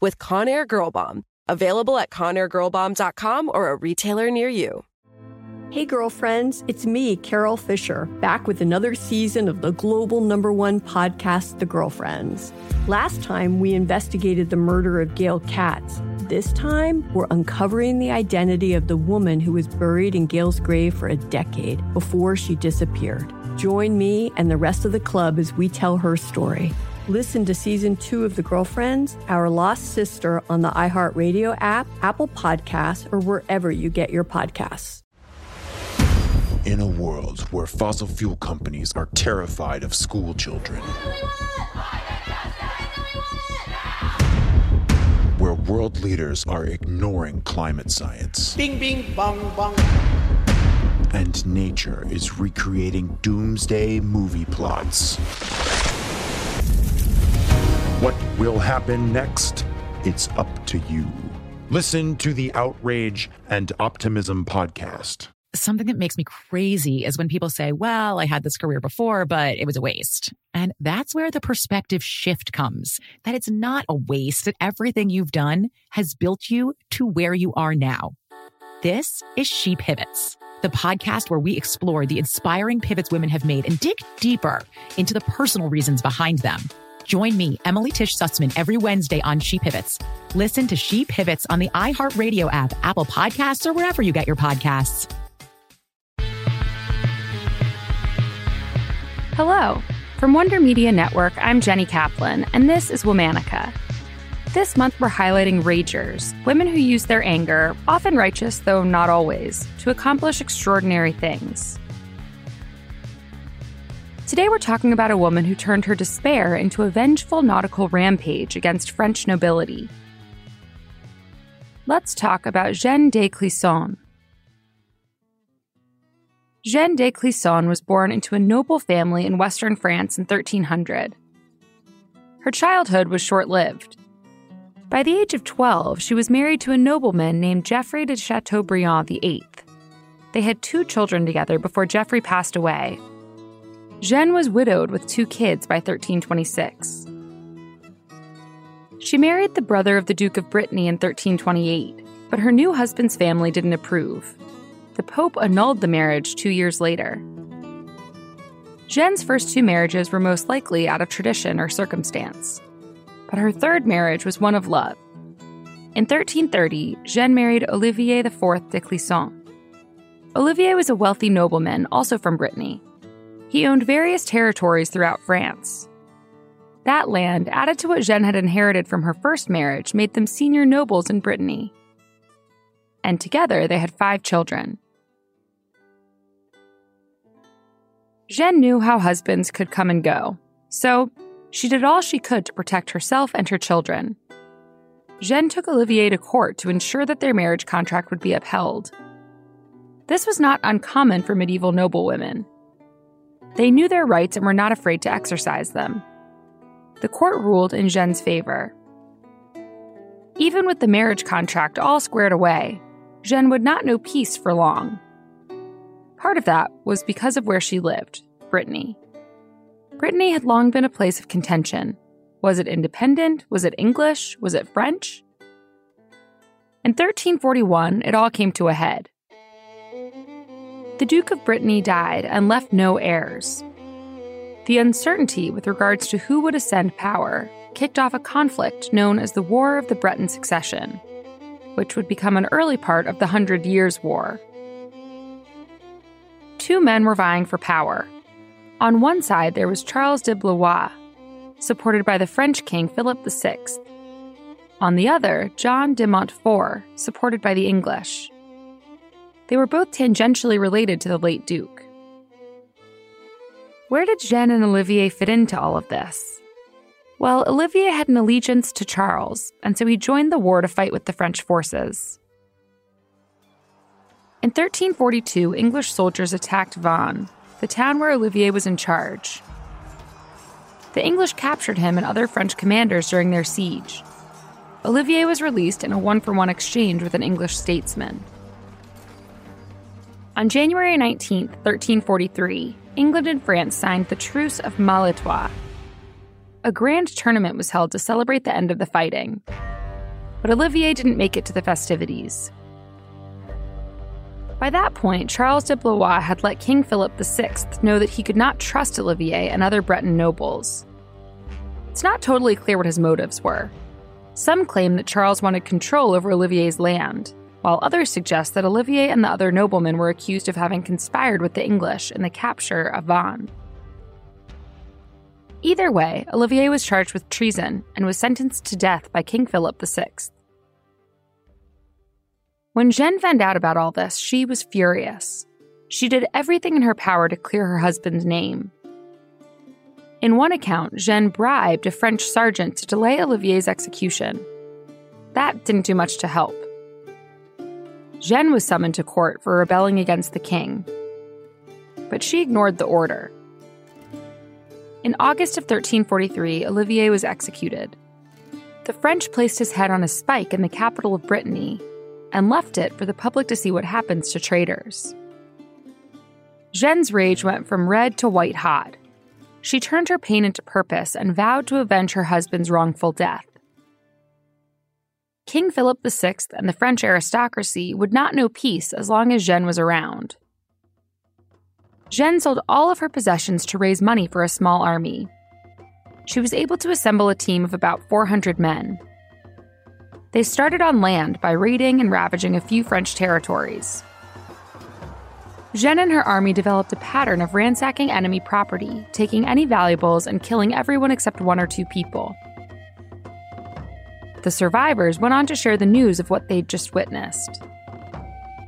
with Conair Girl Bomb. Available at ConairGirlBomb.com or a retailer near you. Hey, girlfriends, it's me, Carol Fisher, back with another season of the global number one podcast, The Girlfriends. Last time, we investigated the murder of Gail Katz. This time, we're uncovering the identity of the woman who was buried in Gail's grave for a decade before she disappeared. Join me and the rest of the club as we tell her story. Listen to season two of The Girlfriends, Our Lost Sister on the iHeartRadio app, Apple Podcasts, or wherever you get your podcasts. In a world where fossil fuel companies are terrified of school children, where world leaders are ignoring climate science, Bing, bing, bong, bong. and nature is recreating doomsday movie plots. What will happen next? It's up to you. Listen to the Outrage and Optimism podcast. Something that makes me crazy is when people say, well, I had this career before, but it was a waste. And that's where the perspective shift comes that it's not a waste, that everything you've done has built you to where you are now. This is She Pivots, the podcast where we explore the inspiring pivots women have made and dig deeper into the personal reasons behind them. Join me, Emily Tish Sussman, every Wednesday on She Pivots. Listen to She Pivots on the iHeartRadio app, Apple Podcasts, or wherever you get your podcasts. Hello. From Wonder Media Network, I'm Jenny Kaplan, and this is Womanica. This month, we're highlighting ragers, women who use their anger, often righteous though not always, to accomplish extraordinary things. Today, we're talking about a woman who turned her despair into a vengeful nautical rampage against French nobility. Let's talk about Jeanne de Clisson. Jeanne de Clisson was born into a noble family in western France in 1300. Her childhood was short lived. By the age of 12, she was married to a nobleman named Geoffrey de Chateaubriand VIII. They had two children together before Geoffrey passed away. Jeanne was widowed with two kids by 1326. She married the brother of the Duke of Brittany in 1328, but her new husband's family didn't approve. The Pope annulled the marriage two years later. Jeanne's first two marriages were most likely out of tradition or circumstance, but her third marriage was one of love. In 1330, Jeanne married Olivier IV de Clisson. Olivier was a wealthy nobleman, also from Brittany. He owned various territories throughout France. That land, added to what Jeanne had inherited from her first marriage, made them senior nobles in Brittany. And together they had five children. Jeanne knew how husbands could come and go, so she did all she could to protect herself and her children. Jeanne took Olivier to court to ensure that their marriage contract would be upheld. This was not uncommon for medieval noblewomen. They knew their rights and were not afraid to exercise them. The court ruled in Jeanne's favor. Even with the marriage contract all squared away, Jeanne would not know peace for long. Part of that was because of where she lived, Brittany. Brittany had long been a place of contention. Was it independent? Was it English? Was it French? In 1341, it all came to a head. The Duke of Brittany died and left no heirs. The uncertainty with regards to who would ascend power kicked off a conflict known as the War of the Breton Succession, which would become an early part of the Hundred Years' War. Two men were vying for power. On one side, there was Charles de Blois, supported by the French king Philip VI. On the other, John de Montfort, supported by the English. They were both tangentially related to the late Duke. Where did Jeanne and Olivier fit into all of this? Well, Olivier had an allegiance to Charles, and so he joined the war to fight with the French forces. In 1342, English soldiers attacked Vannes, the town where Olivier was in charge. The English captured him and other French commanders during their siege. Olivier was released in a one for one exchange with an English statesman. On January 19, 1343, England and France signed the Truce of Malestroit. A grand tournament was held to celebrate the end of the fighting. But Olivier didn't make it to the festivities. By that point, Charles de Blois had let King Philip VI know that he could not trust Olivier and other Breton nobles. It's not totally clear what his motives were. Some claim that Charles wanted control over Olivier's land, while others suggest that Olivier and the other noblemen were accused of having conspired with the English in the capture of Vannes. Either way, Olivier was charged with treason and was sentenced to death by King Philip VI. When Jeanne found out about all this, she was furious. She did everything in her power to clear her husband's name. In one account, Jeanne bribed a French sergeant to delay Olivier's execution. That didn't do much to help. Jeanne was summoned to court for rebelling against the king, but she ignored the order. In August of 1343, Olivier was executed. The French placed his head on a spike in the capital of Brittany and left it for the public to see what happens to traitors. Jeanne's rage went from red to white hot. She turned her pain into purpose and vowed to avenge her husband's wrongful death. King Philip VI and the French aristocracy would not know peace as long as Jeanne was around. Jeanne sold all of her possessions to raise money for a small army. She was able to assemble a team of about 400 men. They started on land by raiding and ravaging a few French territories. Jeanne and her army developed a pattern of ransacking enemy property, taking any valuables, and killing everyone except one or two people. The survivors went on to share the news of what they'd just witnessed.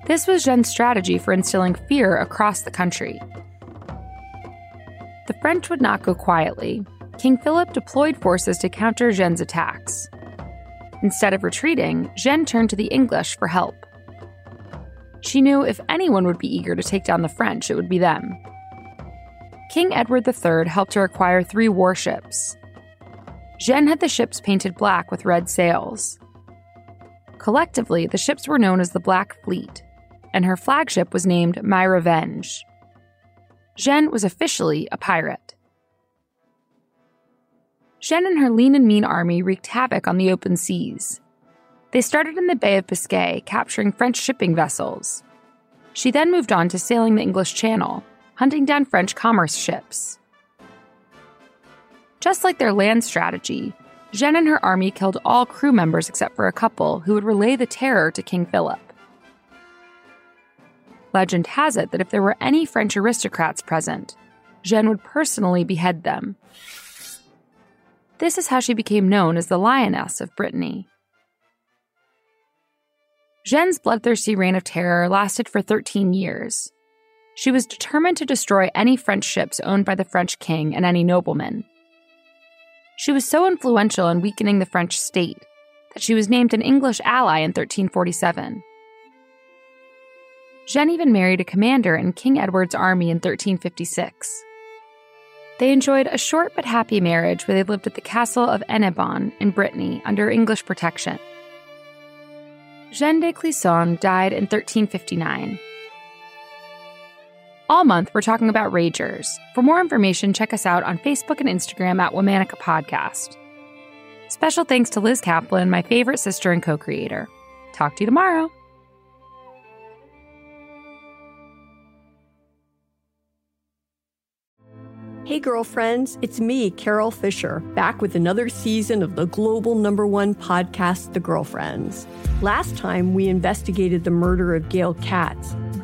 This was Jeanne's strategy for instilling fear across the country. The French would not go quietly. King Philip deployed forces to counter Jeanne's attacks. Instead of retreating, Jeanne turned to the English for help. She knew if anyone would be eager to take down the French, it would be them. King Edward III helped her acquire three warships. Jeanne had the ships painted black with red sails. Collectively, the ships were known as the Black Fleet, and her flagship was named My Revenge. Jeanne was officially a pirate. Jeanne and her lean and mean army wreaked havoc on the open seas. They started in the Bay of Biscay, capturing French shipping vessels. She then moved on to sailing the English Channel, hunting down French commerce ships. Just like their land strategy, Jeanne and her army killed all crew members except for a couple who would relay the terror to King Philip. Legend has it that if there were any French aristocrats present, Jeanne would personally behead them. This is how she became known as the Lioness of Brittany. Jeanne's bloodthirsty reign of terror lasted for 13 years. She was determined to destroy any French ships owned by the French king and any nobleman. She was so influential in weakening the French state that she was named an English ally in 1347. Jeanne even married a commander in King Edward's army in 1356. They enjoyed a short but happy marriage where they lived at the castle of Hennebont in Brittany under English protection. Jeanne de Clisson died in 1359. All month, we're talking about Ragers. For more information, check us out on Facebook and Instagram at Womanica Podcast. Special thanks to Liz Kaplan, my favorite sister and co creator. Talk to you tomorrow. Hey, girlfriends, it's me, Carol Fisher, back with another season of the global number one podcast, The Girlfriends. Last time, we investigated the murder of Gail Katz.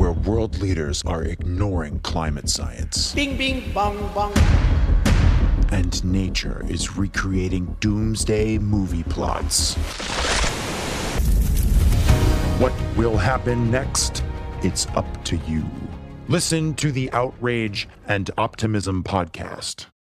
where world leaders are ignoring climate science, Bing bing bong bong. and nature is recreating doomsday movie plots. What will happen next? It's up to you. Listen to the Outrage and Optimism podcast.